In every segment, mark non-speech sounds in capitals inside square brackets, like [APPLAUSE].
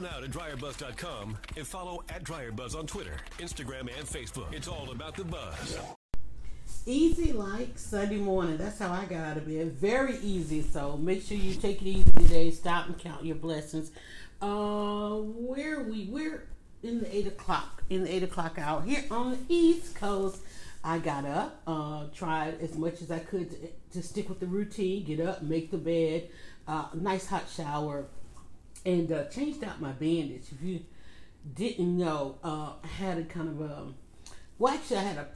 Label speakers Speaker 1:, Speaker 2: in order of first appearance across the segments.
Speaker 1: now to dryerbuzz.com and follow at dryerbuzz on Twitter, Instagram, and Facebook. It's all about the buzz.
Speaker 2: Easy like Sunday morning. That's how I got out of bed. Very easy. So make sure you take it easy today. Stop and count your blessings. Uh, where we? We're in the eight o'clock in the eight o'clock hour here on the East Coast. I got up, uh, tried as much as I could to, to stick with the routine. Get up, make the bed, uh, nice hot shower, and uh, changed out my bandage. If you didn't know, uh, I had a kind of a well, actually, I had a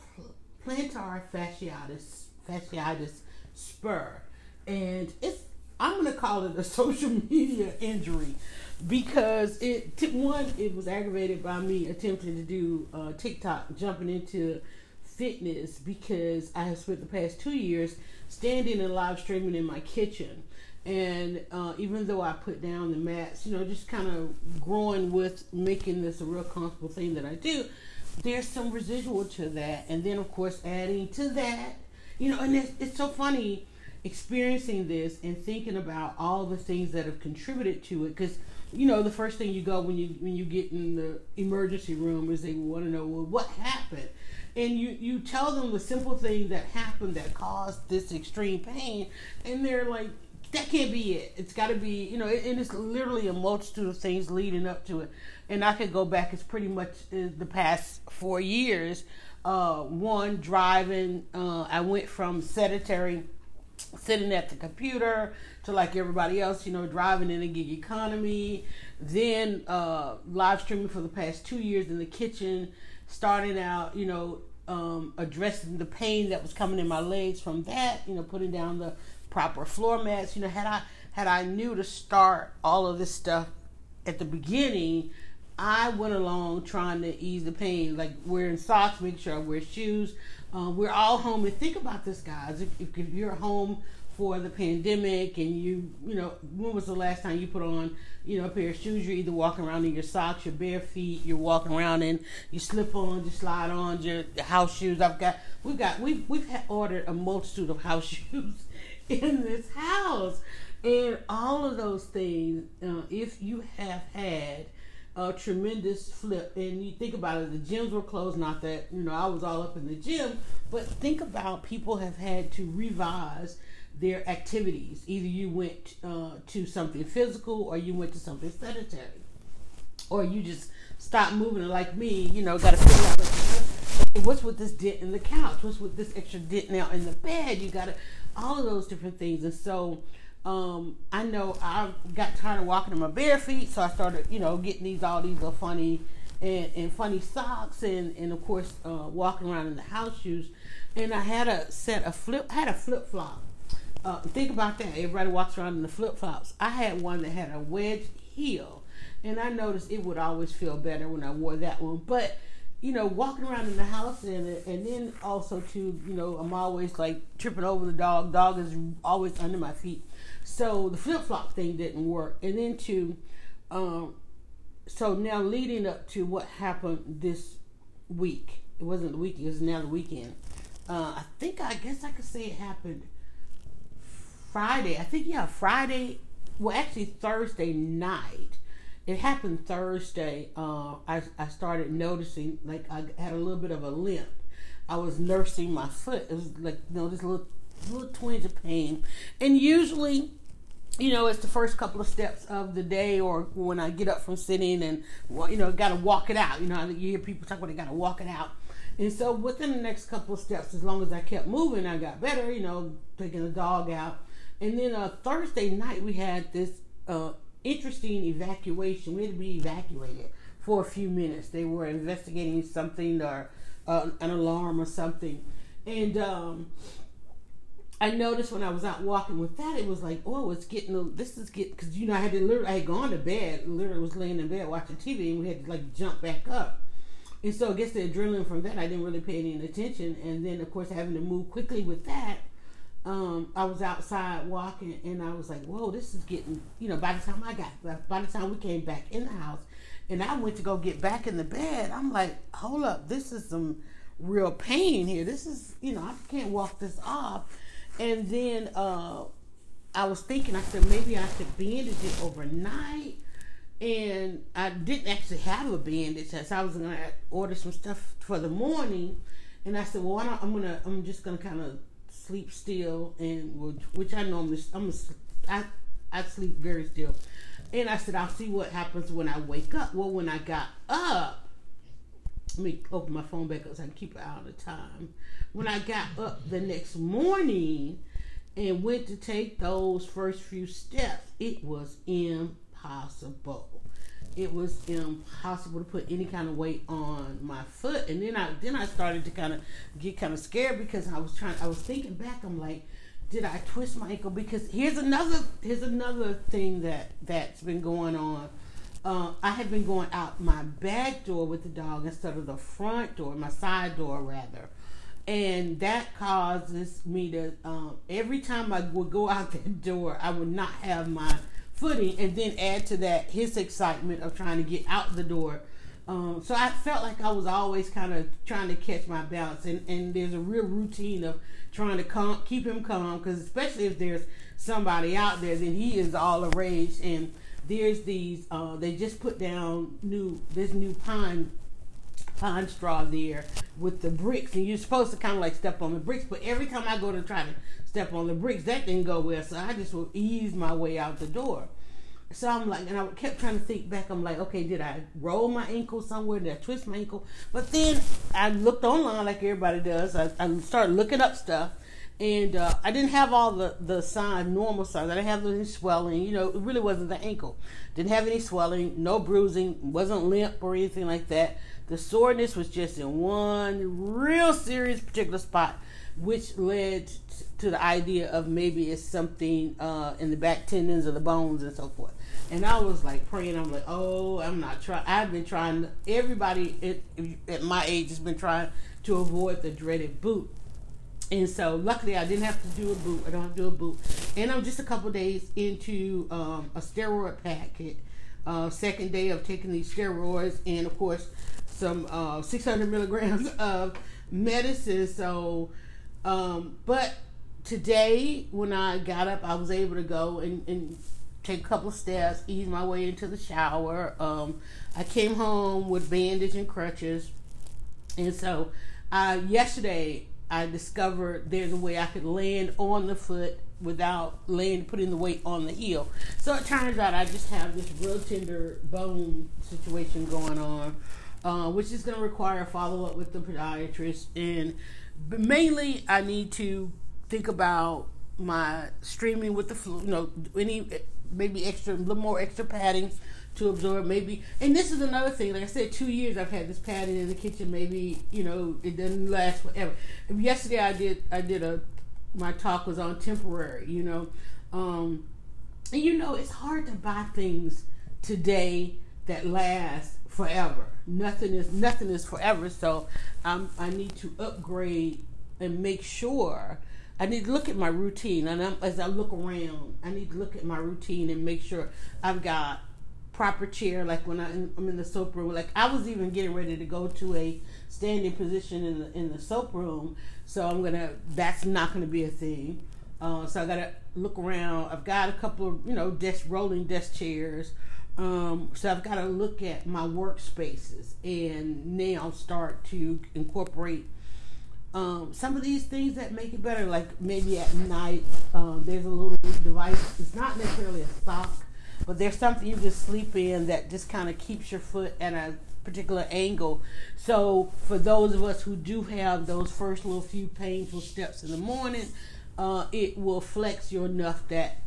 Speaker 2: plantar fasciitis fasciitis spur, and it's I'm gonna call it a [LAUGHS] social media injury because it one it was aggravated by me attempting to do uh, TikTok, jumping into fitness because I have spent the past two years standing and live streaming in my kitchen. And uh, even though I put down the mats, you know, just kind of growing with making this a real comfortable thing that I do, there's some residual to that. And then, of course, adding to that, you know, and it's, it's so funny experiencing this and thinking about all the things that have contributed to it because you know the first thing you go when you when you get in the emergency room is they want to know well what happened and you you tell them the simple thing that happened that caused this extreme pain and they're like that can't be it. It's got to be you know and it's literally a multitude of things leading up to it. And i could go back it's pretty much uh, the past four years uh, one driving uh, i went from sedentary sitting at the computer to like everybody else, you know, driving in a gig economy, then uh, live streaming for the past two years in the kitchen, starting out, you know, um, addressing the pain that was coming in my legs from that, you know, putting down the proper floor mats. You know, had I had I knew to start all of this stuff at the beginning, I went along trying to ease the pain, like wearing socks, make sure I wear shoes. Uh, we're all home, and think about this, guys. If, if you're home for the pandemic and you you know when was the last time you put on you know a pair of shoes you're either walking around in your socks your bare feet you're walking around in you slip on you slide on your house shoes i've got we've got we've we've ordered a multitude of house [LAUGHS] shoes [LAUGHS] in this house and all of those things uh, if you have had a tremendous flip and you think about it the gyms were closed not that you know i was all up in the gym but think about people have had to revise their activities. Either you went uh, to something physical or you went to something sedentary. Or you just stopped moving like me, you know, got to figure out what's with this dent in the couch? What's with this extra dent now in the bed? You got to, all of those different things. And so um, I know I got tired of walking in my bare feet, so I started, you know, getting these, all these little funny and, and funny socks and, and of course uh, walking around in the house shoes. And I had a set of flip, had a flip flop uh, think about that. Everybody walks around in the flip flops. I had one that had a wedge heel, and I noticed it would always feel better when I wore that one. But you know, walking around in the house and and then also too, you know, I'm always like tripping over the dog. Dog is always under my feet. So the flip flop thing didn't work. And then to, um, so now leading up to what happened this week. It wasn't the week. It was now the weekend. Uh, I think I guess I could say it happened Friday, I think yeah, Friday, well actually Thursday night. It happened Thursday. Uh, I I started noticing like I had a little bit of a limp. I was nursing my foot. It was like you know this little little twinge of pain, and usually you know, it's the first couple of steps of the day, or when I get up from sitting and, you know, got to walk it out. You know, you hear people talk about they got to walk it out. And so within the next couple of steps, as long as I kept moving, I got better, you know, taking the dog out. And then uh, Thursday night, we had this uh, interesting evacuation. We had to be evacuated for a few minutes. They were investigating something or uh, an alarm or something. And um, I noticed when I was out walking with that, it was like, oh, it's getting, this is getting, because, you know, I had to literally, I had gone to bed, literally was laying in bed watching TV, and we had to, like, jump back up. And so I guess the adrenaline from that, I didn't really pay any attention. And then, of course, having to move quickly with that, um, I was outside walking and I was like, whoa, this is getting, you know, by the time I got, by the time we came back in the house and I went to go get back in the bed, I'm like, hold up, this is some real pain here. This is, you know, I can't walk this off. And then uh, I was thinking, I said, maybe I should bandage it overnight and I didn't actually have a bandage. So I was gonna order some stuff for the morning, and I said, "Well, I am gonna I'm just gonna kind of sleep still, and which, which I normally I'm I I sleep very still." And I said, "I'll see what happens when I wake up." Well, when I got up, let me open my phone back up so I can keep it out of time. When I got up the next morning and went to take those first few steps, it was impossible. It was impossible to put any kind of weight on my foot. And then I then I started to kind of get kind of scared because I was trying I was thinking back, I'm like, did I twist my ankle? Because here's another here's another thing that that's been going on. Uh, I have been going out my back door with the dog instead of the front door, my side door rather and that causes me to um, every time I would go out [LAUGHS] that door, I would not have my footing, and then add to that his excitement of trying to get out the door. Um, so I felt like I was always kind of trying to catch my balance, and, and there's a real routine of trying to calm, keep him calm, because especially if there's somebody out there, then he is all a rage. And there's these, uh, they just put down new this new pine pine straw there with the bricks, and you're supposed to kind of like step on the bricks. But every time I go to try to step on the bricks, that didn't go well. So I just would ease my way out the door. So I'm like, and I kept trying to think back. I'm like, okay, did I roll my ankle somewhere? Did I twist my ankle? But then I looked online like everybody does. I, I started looking up stuff, and uh, I didn't have all the the signs, normal signs. I didn't have any swelling. You know, it really wasn't the ankle. Didn't have any swelling, no bruising, wasn't limp or anything like that. The soreness was just in one real serious particular spot, which led to the idea of maybe it's something uh, in the back tendons or the bones and so forth. And I was like praying. I'm like, oh, I'm not trying. I've been trying. Everybody at, at my age has been trying to avoid the dreaded boot. And so, luckily, I didn't have to do a boot. I don't have to do a boot. And I'm just a couple days into um, a steroid packet. Uh, second day of taking these steroids, and of course, some uh, 600 milligrams [LAUGHS] of medicine. So, um, but today when I got up, I was able to go and, and take a couple steps, ease my way into the shower. Um, I came home with bandage and crutches, and so uh, yesterday I discovered there's a way I could land on the foot without laying putting the weight on the heel. So it turns out I just have this real tender bone situation going on uh, which is going to require a follow up with the podiatrist. And mainly, I need to think about my streaming with the flu. You know, any maybe extra, a little more extra padding to absorb. Maybe, and this is another thing. Like I said, two years I've had this padding in the kitchen. Maybe you know it doesn't last forever. Yesterday I did I did a my talk was on temporary. You know, um, and you know it's hard to buy things today that last forever. Nothing is nothing is forever. So um, I need to upgrade and make sure. I need to look at my routine, and I'm, as I look around, I need to look at my routine and make sure I've got proper chair. Like when I, am in the soap room, like I was even getting ready to go to a standing position in the in the soap room. So I'm gonna. That's not gonna be a thing. Uh, so I gotta look around. I've got a couple of you know desk rolling desk chairs. Um, so I've got to look at my workspaces and now start to incorporate um, some of these things that make it better. Like maybe at night, um, there's a little device. It's not necessarily a sock, but there's something you just sleep in that just kind of keeps your foot at a particular angle. So for those of us who do have those first little few painful steps in the morning, uh, it will flex you enough that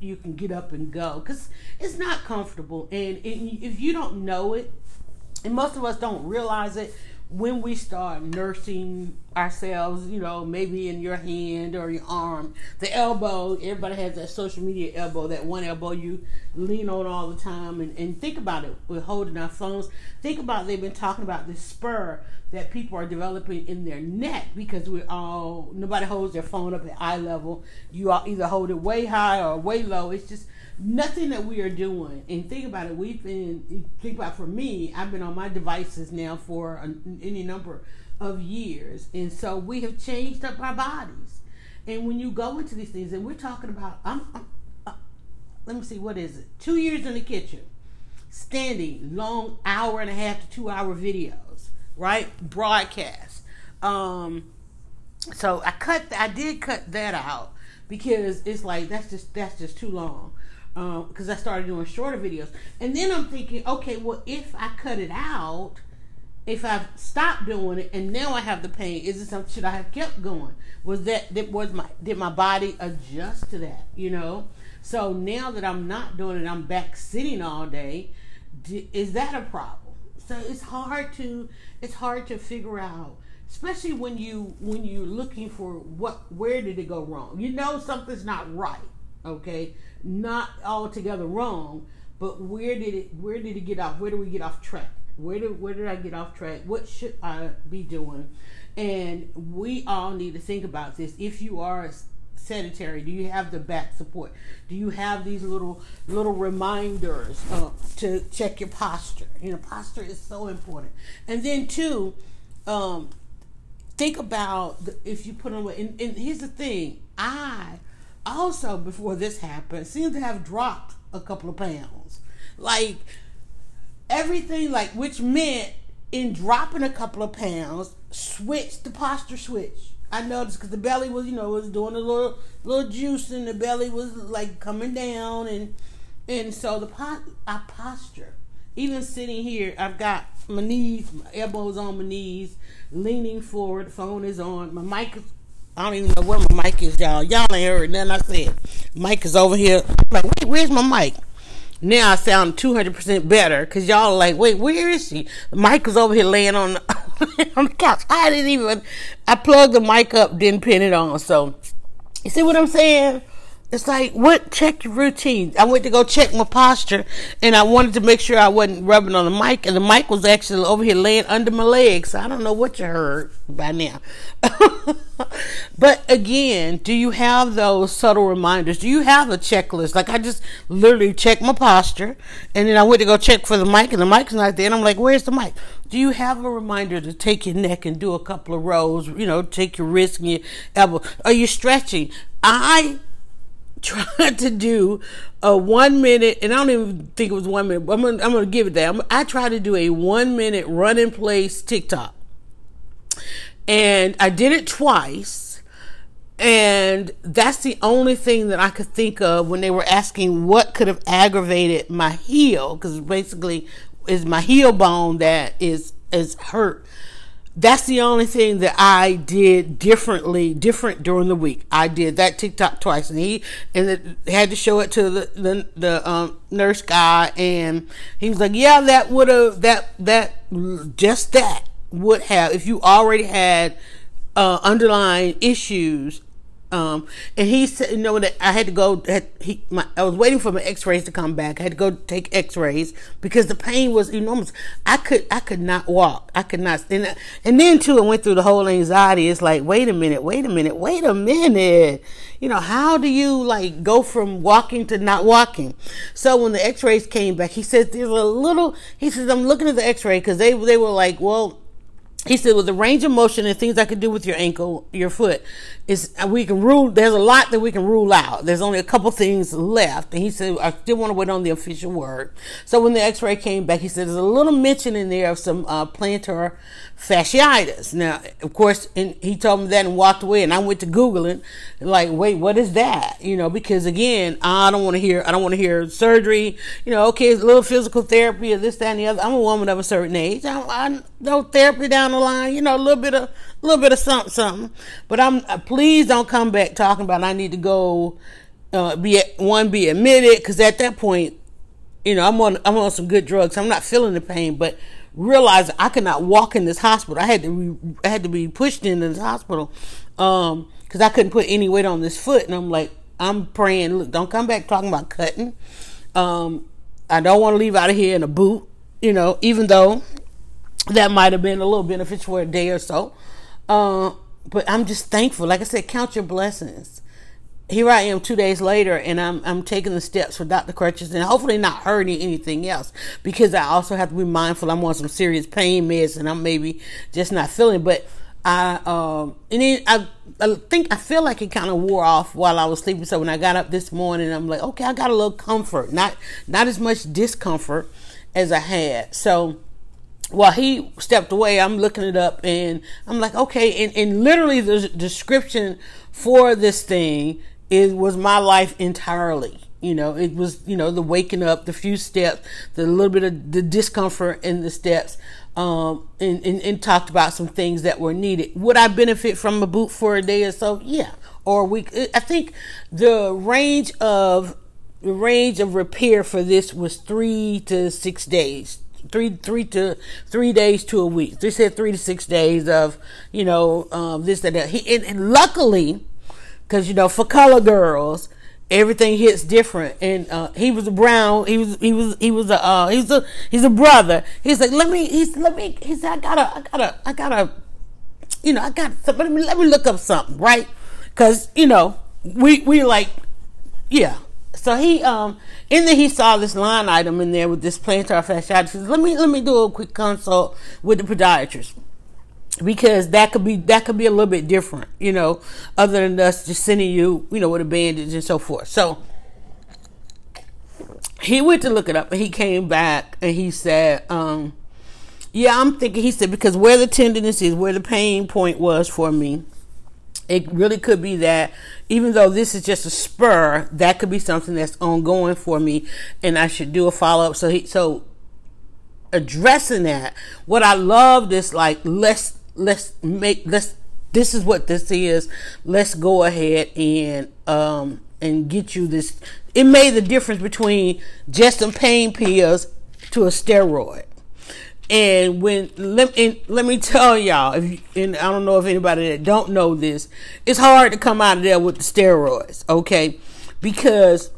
Speaker 2: you can get up and go because it's not comfortable. And if you don't know it, and most of us don't realize it, when we start nursing ourselves, you know, maybe in your hand or your arm, the elbow, everybody has that social media elbow, that one elbow you lean on all the time. And, and think about it, we're holding our phones. Think about they've been talking about this spur that people are developing in their neck because we all, nobody holds their phone up at eye level. You all either hold it way high or way low. It's just, nothing that we are doing. And think about it, we've been, think about for me, I've been on my devices now for any number of years. And so we have changed up our bodies. And when you go into these things, and we're talking about, I'm, I'm uh, let me see, what is it? Two years in the kitchen. standing, long hour and a half to two hour videos, right? Broadcast. Um, so I cut, I did cut that out because it's like that's just that's just too long. Because um, I started doing shorter videos, and then I'm thinking, okay, well, if I cut it out, if I've stopped doing it and now I have the pain, is it something should I have kept going? Was that, that was my did my body adjust to that? You know. So now that I'm not doing it, I'm back sitting all day. Is that a problem? So it's hard to it's hard to figure out, especially when you when you're looking for what where did it go wrong? You know something's not right. Okay, not altogether wrong, but where did it where did it get off? Where do we get off track? Where did where did I get off track? What should I be doing? And we all need to think about this. If you are sedentary, do you have the back support? Do you have these little little reminders uh, to check your posture? You know, posture is so important. And then two, um, think about the, if you put on. And, and here's the thing, I also before this happened seemed to have dropped a couple of pounds, like everything like which meant in dropping a couple of pounds, switch the posture switch. I noticed because the belly was, you know, was doing a little little juice, and the belly was like coming down, and and so the pot, I posture, even sitting here, I've got my knees, my elbows on my knees, leaning forward. Phone is on. My mic is. I don't even know where my mic is, y'all. Y'all ain't heard nothing I said. Mic is over here. I'm like, wait, where's my mic? Now I sound 200% better because y'all are like, wait, where is she? The mic was over here laying on the, [LAUGHS] on the couch. I didn't even, I plugged the mic up, didn't pin it on. So, you see what I'm saying? It's like, what? Check your routine. I went to go check my posture and I wanted to make sure I wasn't rubbing on the mic and the mic was actually over here laying under my legs. So I don't know what you heard by now. [LAUGHS] but again, do you have those subtle reminders? Do you have a checklist? Like I just literally checked my posture and then I went to go check for the mic and the mic's not there and I'm like, where's the mic? Do you have a reminder to take your neck and do a couple of rows, you know, take your wrist and your elbow? Are you stretching? I [LAUGHS] tried to do a one minute, and I don't even think it was one minute. I'm gonna, I'm gonna give it that. I'm, I tried to do a one minute run in place TikTok, and I did it twice. And that's the only thing that I could think of when they were asking what could have aggravated my heel, because basically is my heel bone that is is hurt that's the only thing that I did differently, different during the week. I did that TikTok twice, and he and it, had to show it to the the, the um, nurse guy, and he was like, "Yeah, that would have that that just that would have if you already had uh, underlying issues um, and he said, you know, that I had to go. Had, he, my, I was waiting for my X-rays to come back. I had to go take X-rays because the pain was enormous. I could, I could not walk. I could not. And, and then too, I went through the whole anxiety. It's like, wait a minute, wait a minute, wait a minute. You know, how do you like go from walking to not walking? So when the X-rays came back, he said there's a little. He says I'm looking at the X-ray because they they were like, well he said with the range of motion and things I could do with your ankle, your foot, is we can rule. There's a lot that we can rule out. There's only a couple things left, and he said I still want to wait on the official word. So when the X-ray came back, he said there's a little mention in there of some uh, plantar fasciitis. Now, of course, and he told me that and walked away, and I went to googling, like, wait, what is that? You know, because again, I don't want to hear. I don't want to hear surgery. You know, okay, a little physical therapy or this, that, and the other. I'm a woman of a certain age. I, don't I know therapy down the line. You know, a little bit of, a little bit of something, something. But I'm uh, please don't come back talking about I need to go. Uh, be one be admitted because at that point, you know, I'm on I'm on some good drugs. I'm not feeling the pain, but realizing I could not walk in this hospital. I had to I had to be pushed into this hospital um because I couldn't put any weight on this foot, and I'm like, I'm praying, look, don't come back talking about cutting. Um, I don't want to leave out of here in a boot, you know, even though that might have been a little beneficial for a day or so. Uh, but I'm just thankful. Like I said, count your blessings. Here I am two days later, and I'm I'm taking the steps for Dr. Crutches, and hopefully not hurting anything else. Because I also have to be mindful. I'm on some serious pain meds, and I'm maybe just not feeling. But I um and then I I think I feel like it kind of wore off while I was sleeping. So when I got up this morning, I'm like, okay, I got a little comfort, not not as much discomfort as I had. So while he stepped away, I'm looking it up and I'm like, okay, and, and literally the description for this thing it was my life entirely. You know, it was, you know, the waking up, the few steps, the little bit of the discomfort in the steps, um, and, and, and talked about some things that were needed. Would I benefit from a boot for a day or so? Yeah. Or we, I think the range of, the range of repair for this was three to six days three three to three days to a week. They said three to six days of you know um, this and that. He and, and luckily because you know for color girls everything hits different. And uh, he was a brown he was he was he was a uh, he's a he's a brother. He's like let me he's let me he said i gotta i gotta i gotta you know i got something let me let me look up something right? Because you know we we like yeah. So he um in there he saw this line item in there with this plantar fasciitis. Let me let me do a quick consult with the podiatrist because that could be that could be a little bit different, you know, other than us just sending you, you know, with a bandage and so forth. So he went to look it up and he came back and he said, um, yeah, I'm thinking he said because where the tenderness is, where the pain point was for me, it really could be that even though this is just a spur, that could be something that's ongoing for me and I should do a follow up. So he so addressing that, what I love is like let's let's make let's this is what this is. Let's go ahead and um and get you this. It made the difference between just some pain pills to a steroid. And when let me let me tell y'all, if and I don't know if anybody that don't know this, it's hard to come out of there with the steroids, okay? Because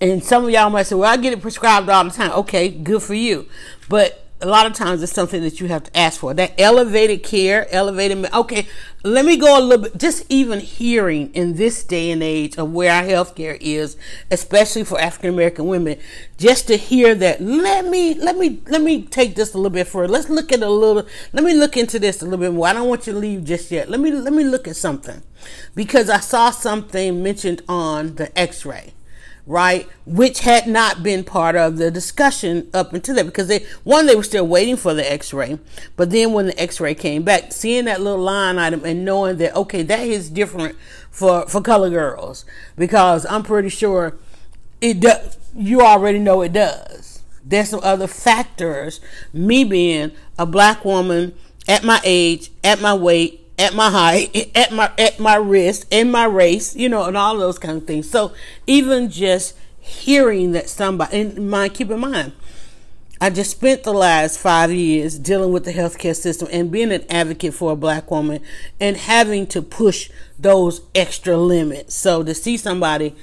Speaker 2: and some of y'all might say, "Well, I get it prescribed all the time." Okay, good for you, but a lot of times it's something that you have to ask for. That elevated care, elevated. Okay, let me go a little bit. Just even hearing in this day and age of where our healthcare is, especially for African American women, just to hear that. Let me let me let me take this a little bit further. Let's look at a little. Let me look into this a little bit more. I don't want you to leave just yet. Let me let me look at something because I saw something mentioned on the X-ray right? Which had not been part of the discussion up until that because they, one, they were still waiting for the x ray. But then when the x ray came back, seeing that little line item and knowing that, okay, that is different for, for color girls because I'm pretty sure it does, you already know it does. There's some other factors, me being a black woman at my age, at my weight, at my height, at my at my wrist, in my race, you know, and all those kind of things. So even just hearing that somebody, and mind, keep in mind, I just spent the last five years dealing with the healthcare system and being an advocate for a black woman and having to push those extra limits. So to see somebody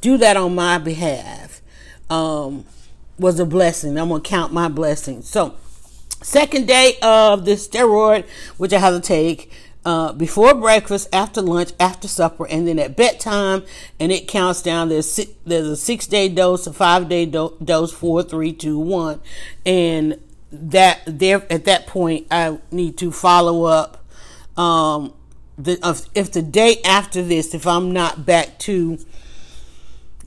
Speaker 2: do that on my behalf um, was a blessing. I'm gonna count my blessings. So second day of the steroid, which I have to take uh, before breakfast, after lunch, after supper, and then at bedtime. And it counts down. There's six, there's a six day dose, a five day do- dose, four, three, two, one, and that there at that point I need to follow up. Um, the, if the day after this, if I'm not back to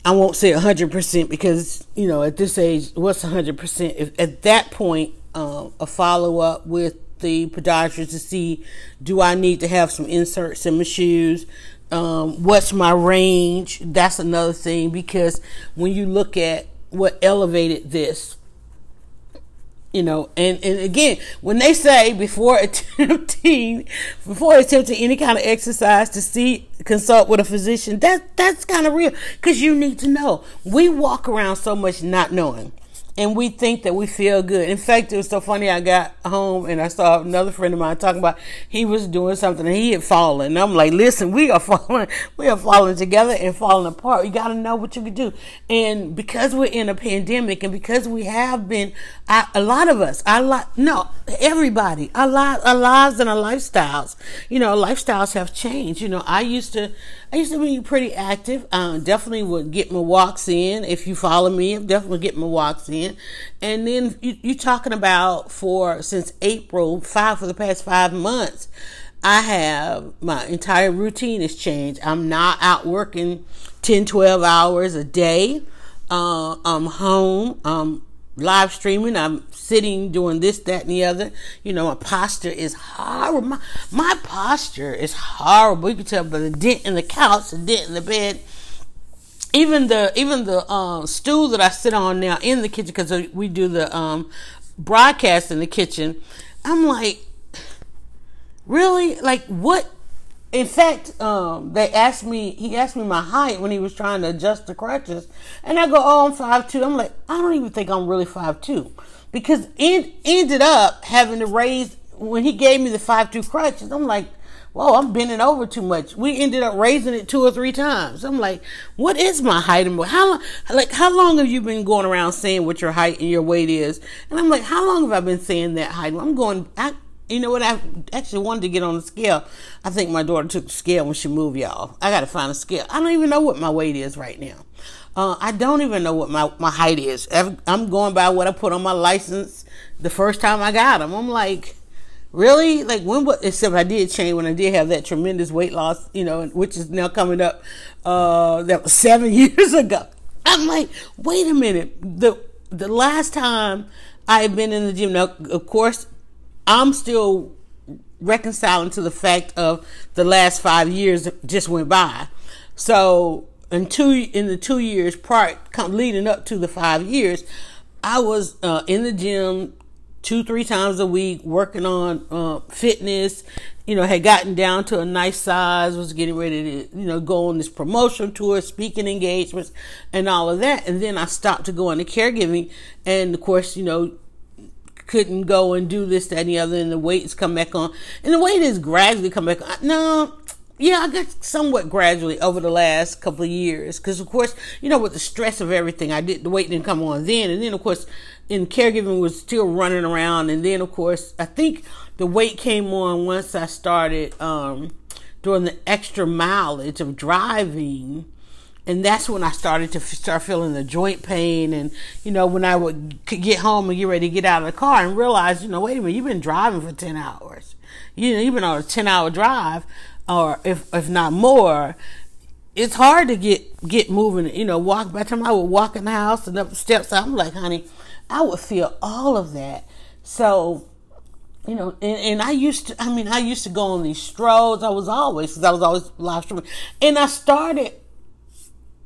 Speaker 2: I won't say 100% because, you know, at this age, what's 100%? If at that point, uh, a follow up with the podiatrist to see do I need to have some inserts in my shoes? Um, what's my range? That's another thing because when you look at what elevated this, you know, and, and again, when they say before [LAUGHS] attempting, before attempting any kind of exercise to see, consult with a physician, that, that's kind of real because you need to know. We walk around so much not knowing and we think that we feel good. In fact, it was so funny. I got home and I saw another friend of mine talking about he was doing something and he had fallen. And I'm like, listen, we are [LAUGHS] falling, we are falling together and falling apart. You got to know what you can do. And because we're in a pandemic and because we have been, I, a lot of us, I like, no, everybody, our, li- our lives and our lifestyles, you know, lifestyles have changed. You know, I used to, I used to be pretty active. Um, definitely would get my walks in. If you follow me, I definitely get my walks in. And then you, you talking about for since April five for the past five months, I have my entire routine has changed. I'm not out working 10, 12 hours a day. Uh, I'm home. I'm live streaming. I'm sitting doing this, that, and the other. You know, my posture is horrible. My, my posture is horrible. You can tell by the dent in the couch, the dent in the bed. Even the even the uh, stool that I sit on now in the kitchen because we do the um, broadcast in the kitchen. I'm like, really? Like what? In fact, um, they asked me. He asked me my height when he was trying to adjust the crutches, and I go, "Oh, I'm five two. I'm like, I don't even think I'm really five two, because it ended up having to raise when he gave me the five two crutches. I'm like, whoa, I'm bending over too much. We ended up raising it two or three times. I'm like, what is my height and how like how long have you been going around saying what your height and your weight is? And I'm like, how long have I been saying that height? I'm going. I, you know what? I actually wanted to get on the scale. I think my daughter took the scale when she moved, y'all. I got to find a scale. I don't even know what my weight is right now. Uh, I don't even know what my, my height is. I'm going by what I put on my license the first time I got them. I'm like, really? Like when? Except I did change when I did have that tremendous weight loss, you know, which is now coming up. Uh, that was [LAUGHS] seven years ago. I'm like, wait a minute. The the last time i've been in the gym. Now, of course, I'm still reconciling to the fact of the last five years just went by. So in two in the two years prior, leading up to the five years, I was uh, in the gym two three times a week working on uh, fitness. You know, had gotten down to a nice size, was getting ready to you know go on this promotion tour, speaking engagements, and all of that. And then I stopped to go into caregiving, and of course, you know, couldn't go and do this, that, and the other, and the weight's come back on. And the weight is gradually come back on. No, yeah, I got somewhat gradually over the last couple of years. Because, of course, you know, with the stress of everything, I did, the weight didn't come on then. And then, of course, in caregiving was still running around. And then, of course, I think the weight came on once I started, um, doing the extra mileage of driving and that's when I started to start feeling the joint pain. And you know, when I would get home and get ready to get out of the car and realize, you know, wait a minute, you've been driving for ten hours. You know, been on a ten hour drive, or if if not more. It's hard to get get moving. You know, walk. By the time I would walk in the house and up the steps, I'm like, honey, I would feel all of that. So you know, and, and, I used to, I mean, I used to go on these strolls. I was always, because I was always live streaming. And I started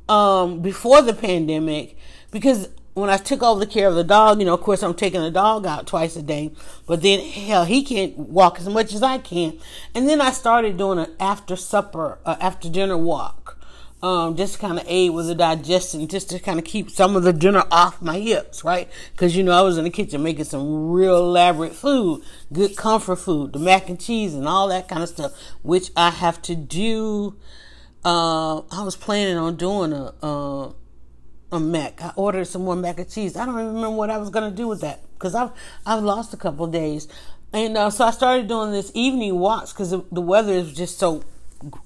Speaker 2: um, before the pandemic because when I took over the care of the dog, you know, of course, I'm taking the dog out twice a day, but then hell, he can't walk as much as I can. And then I started doing an after supper, uh, after dinner walk, um, just to kind of aid with the digestion, just to kind of keep some of the dinner off my hips, right? Because you know, I was in the kitchen making some real elaborate food, good comfort food, the mac and cheese and all that kind of stuff, which I have to do uh, I was planning on doing a uh, a mac. I ordered some more mac and cheese. I don't even remember what I was gonna do with that because I've I've lost a couple days, and uh, so I started doing this evening walks because the, the weather is just so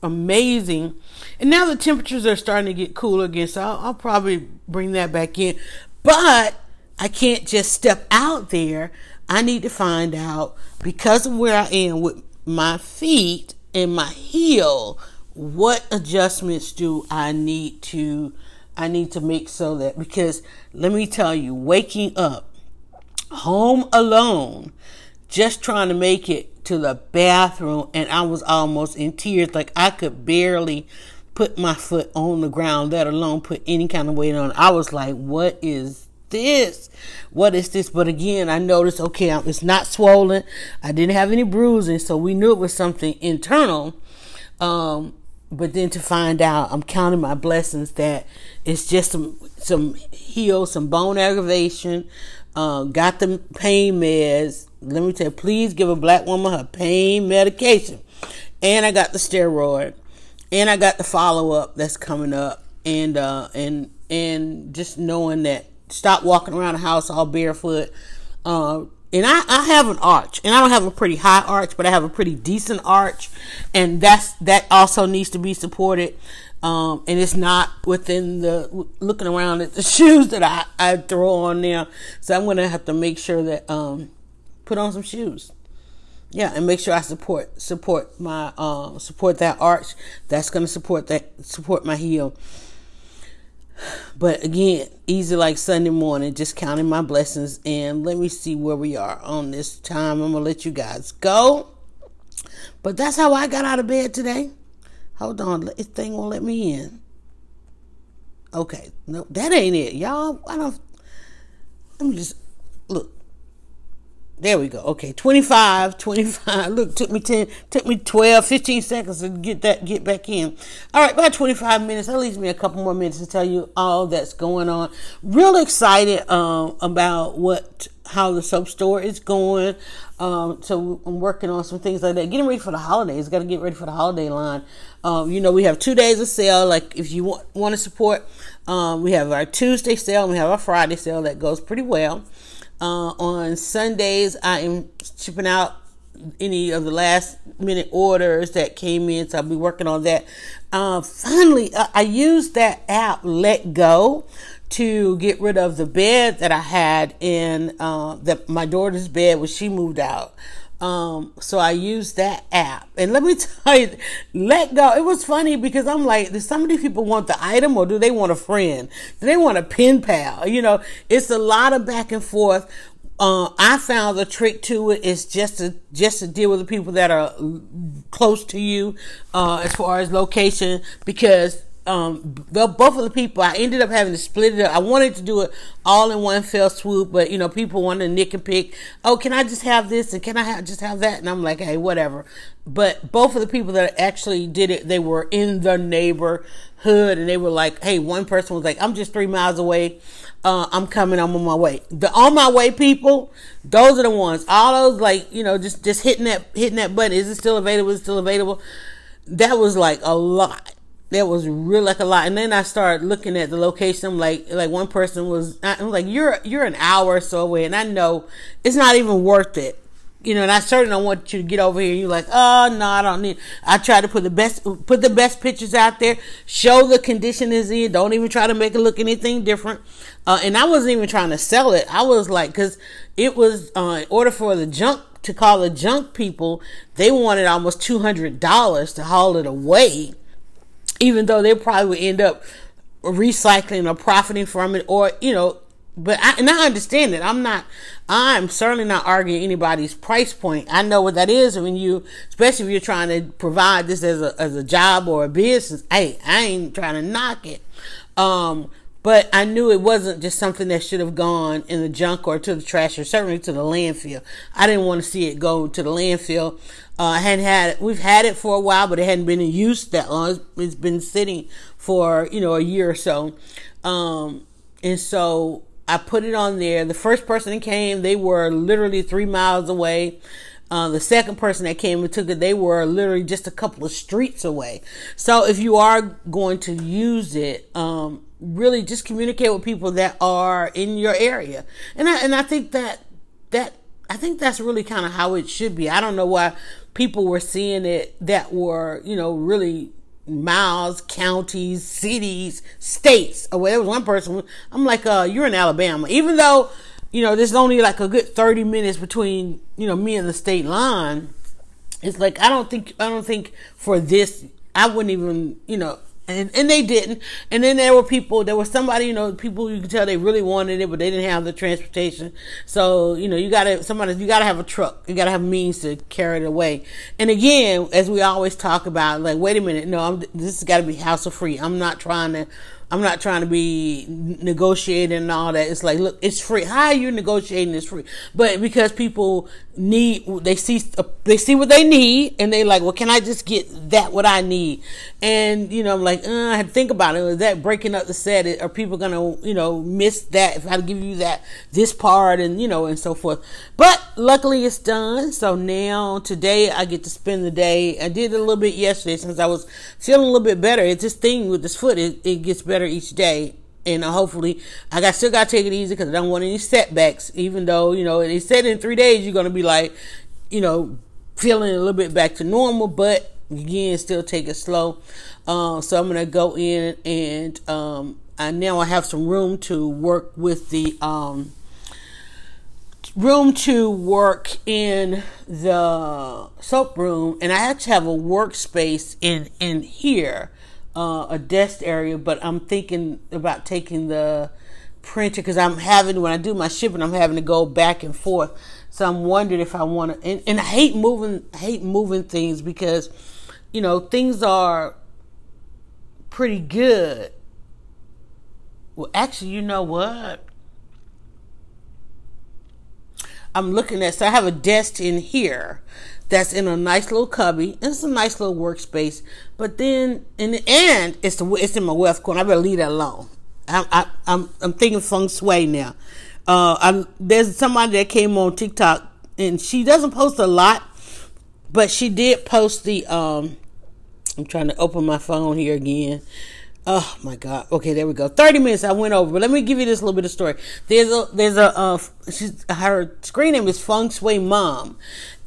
Speaker 2: amazing, and now the temperatures are starting to get cooler again. So I'll, I'll probably bring that back in, but I can't just step out there. I need to find out because of where I am with my feet and my heel what adjustments do I need to I need to make so that because let me tell you, waking up home alone, just trying to make it to the bathroom and I was almost in tears, like I could barely put my foot on the ground, let alone put any kind of weight on. I was like, what is this? What is this? But again, I noticed, okay, it's not swollen. I didn't have any bruising, so we knew it was something internal. Um, but then to find out, I'm counting my blessings that it's just some some heel, some bone aggravation. Uh, got the pain meds. Let me tell you, please give a black woman her pain medication. And I got the steroid, and I got the follow up that's coming up, and uh, and and just knowing that stop walking around the house all barefoot. Uh, and I, I have an arch and I don't have a pretty high arch, but I have a pretty decent arch. And that's, that also needs to be supported. Um, and it's not within the looking around at the [LAUGHS] shoes that I, I throw on there. So I'm to have to make sure that, um, put on some shoes. Yeah. And make sure I support, support my, uh, support that arch. That's to support that, support my heel. But again, easy like Sunday morning, just counting my blessings. And let me see where we are on this time. I'm to let you guys go. But that's how I got out of bed today. Hold on, this thing won't let me in. Okay, no, that ain't it, y'all. I don't. Let me just look. There we go. Okay, 25, 25. Look, took me 10, took me 12, 15 seconds to get that, get back in. All right, about 25 minutes. That leaves me a couple more minutes to tell you all that's going on. Real excited um, about what, how the soap store is going. Um, so I'm working on some things like that. Getting ready for the holidays. Got to get ready for the holiday line. Um, you know, we have two days of sale. Like if you want, want to support, um, we have our Tuesday sale and we have our Friday sale that goes pretty well. Uh, on Sundays, I am shipping out any of the last minute orders that came in, so I'll be working on that. Uh, finally, I, I used that app, Let Go, to get rid of the bed that I had in uh, my daughter's bed when she moved out. Um, so I used that app. And let me [LAUGHS] tell you, let go. It was funny because I'm like, do some of these people want the item or do they want a friend? Do they want a pen pal? You know, it's a lot of back and forth. Uh, I found the trick to it is just to just to deal with the people that are close to you uh, as far as location because um, both of the people, I ended up having to split it up. I wanted to do it all in one fell swoop, but you know, people wanted to nick and pick. Oh, can I just have this and can I have, just have that? And I'm like, hey, whatever. But both of the people that actually did it, they were in the neighborhood and they were like, hey, one person was like, I'm just three miles away. Uh, I'm coming. I'm on my way. The on my way people, those are the ones. All those like, you know, just, just hitting that, hitting that button. Is it still available? Is it still available? That was like a lot that was real like a lot. And then I started looking at the location. Like, like one person was, I'm like, you're, you're an hour or so away. And I know it's not even worth it. You know, and I certainly don't want you to get over here you're like, oh no, I don't need, I try to put the best, put the best pictures out there, show the condition is in, don't even try to make it look anything different. Uh, and I wasn't even trying to sell it. I was like, cause it was, uh, in order for the junk to call the junk people, they wanted almost $200 to haul it away even though they probably would end up recycling or profiting from it or you know but I, and I understand it. I'm not, I'm certainly not arguing anybody's price point. I know what that is when you, especially if you're trying to provide this as a, as a job or a business. Hey, I ain't trying to knock it. Um, but I knew it wasn't just something that should have gone in the junk or to the trash or certainly to the landfill. I didn't want to see it go to the landfill. Uh, I hadn't had it. We've had it for a while, but it hadn't been in use that long. it's been sitting for, you know, a year or so. Um, and so I put it on there. The first person that came, they were literally three miles away. Uh, the second person that came and took it, they were literally just a couple of streets away. So if you are going to use it, um, really just communicate with people that are in your area. And I, and I think that, that, I think that's really kind of how it should be. I don't know why people were seeing it that were, you know, really miles, counties, cities, states. Or well, there was one person. I'm like, uh, you're in Alabama, even though, you know, there's only like a good 30 minutes between, you know, me and the state line. It's like I don't think I don't think for this I wouldn't even, you know, and, and they didn't. And then there were people, there was somebody, you know, people you could tell they really wanted it, but they didn't have the transportation. So, you know, you gotta, somebody, you gotta have a truck. You gotta have means to carry it away. And again, as we always talk about, like, wait a minute, no, I'm, this has gotta be hassle free. I'm not trying to, I'm not trying to be negotiating and all that. It's like, look, it's free. How are you negotiating? It's free, but because people need, they see, they see what they need, and they like, well, can I just get that what I need? And you know, I'm like, uh, I had to think about it. Is that breaking up the set? Are people gonna, you know, miss that if I give you that this part and you know and so forth? But luckily, it's done. So now today I get to spend the day. I did a little bit yesterday since I was feeling a little bit better. It's this thing with this foot. It, it gets better better each day. And uh, hopefully, I got still got to take it easy because I don't want any setbacks. Even though you know they said in three days you're gonna be like, you know, feeling a little bit back to normal, but again, still take it slow. Uh, so I'm gonna go in and um, I now I have some room to work with the um, room to work in the soap room, and I actually have a workspace in in here uh, a desk area, but I'm thinking about taking the printer because I'm having when I do my shipping, I'm having to go back and forth. So I'm wondering if I want to, and, and I hate moving, hate moving things because, you know, things are pretty good. Well, actually, you know what? I'm looking at, so I have a desk in here that's in a nice little cubby. It's a nice little workspace. But then in the end, it's the, it's in my wealth corner. I better leave that alone. I'm I, I'm I'm thinking feng shui now. Uh, I, there's somebody that came on TikTok and she doesn't post a lot, but she did post the um. I'm trying to open my phone here again. Oh my God. Okay, there we go. 30 minutes I went over, but let me give you this little bit of story. There's a, there's a, uh, she's, her screen name is Feng Shui Mom.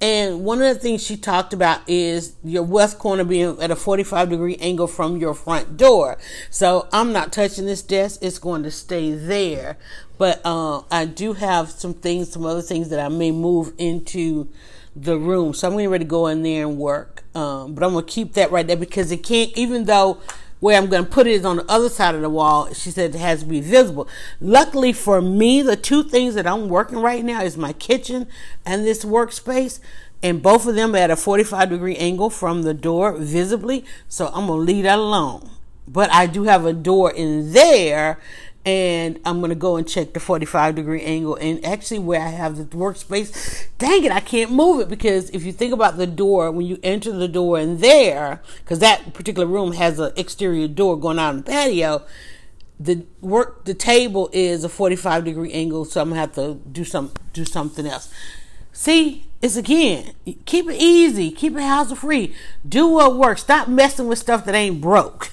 Speaker 2: And one of the things she talked about is your west corner being at a 45 degree angle from your front door. So I'm not touching this desk. It's going to stay there. But, uh, I do have some things, some other things that I may move into the room. So I'm getting ready to go in there and work. Um, but I'm going to keep that right there because it can't, even though where I'm going to put it is on the other side of the wall. She said it has to be visible. Luckily for me, the two things that I'm working right now is my kitchen and this workspace. And both of them are at a 45 degree angle from the door visibly. So I'm going to leave that alone. But I do have a door in there and I'm gonna go and check the 45 degree angle and actually where I have the workspace. Dang it I can't move it because if you think about the door when you enter the door in there because that particular room has an exterior door going out in the patio the work the table is a 45 degree angle so I'm gonna have to do some do something else. See it's again keep it easy keep it hassle free. Do what works. Stop messing with stuff that ain't broke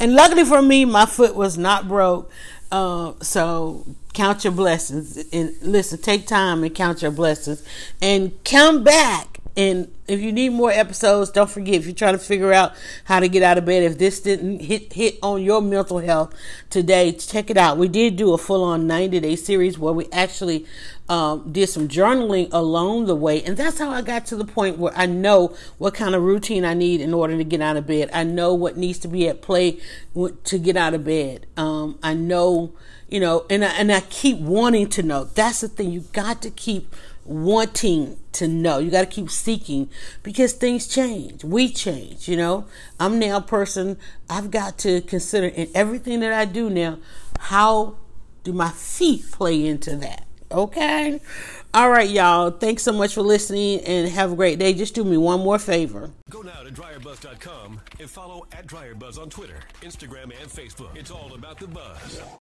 Speaker 2: and luckily for me, my foot was not broke. Uh, so count your blessings and listen, take time and count your blessings and come back. And if you need more episodes, don't forget if you're trying to figure out how to get out of bed, if this didn't hit hit on your mental health today, check it out. We did do a full on 90 day series where we actually um, did some journaling along the way. And that's how I got to the point where I know what kind of routine I need in order to get out of bed. I know what needs to be at play to get out of bed. Um, I you know, and I, and I keep wanting to know. That's the thing. You got to keep wanting to know. You got to keep seeking because things change. We change, you know. I'm now a person, I've got to consider in everything that I do now, how do my feet play into that? Okay. All right, y'all. Thanks so much for listening and have a great day. Just do me one more favor.
Speaker 1: Go now to dryerbuzz.com and follow at dryerbuzz on Twitter, Instagram, and Facebook. It's all about the buzz.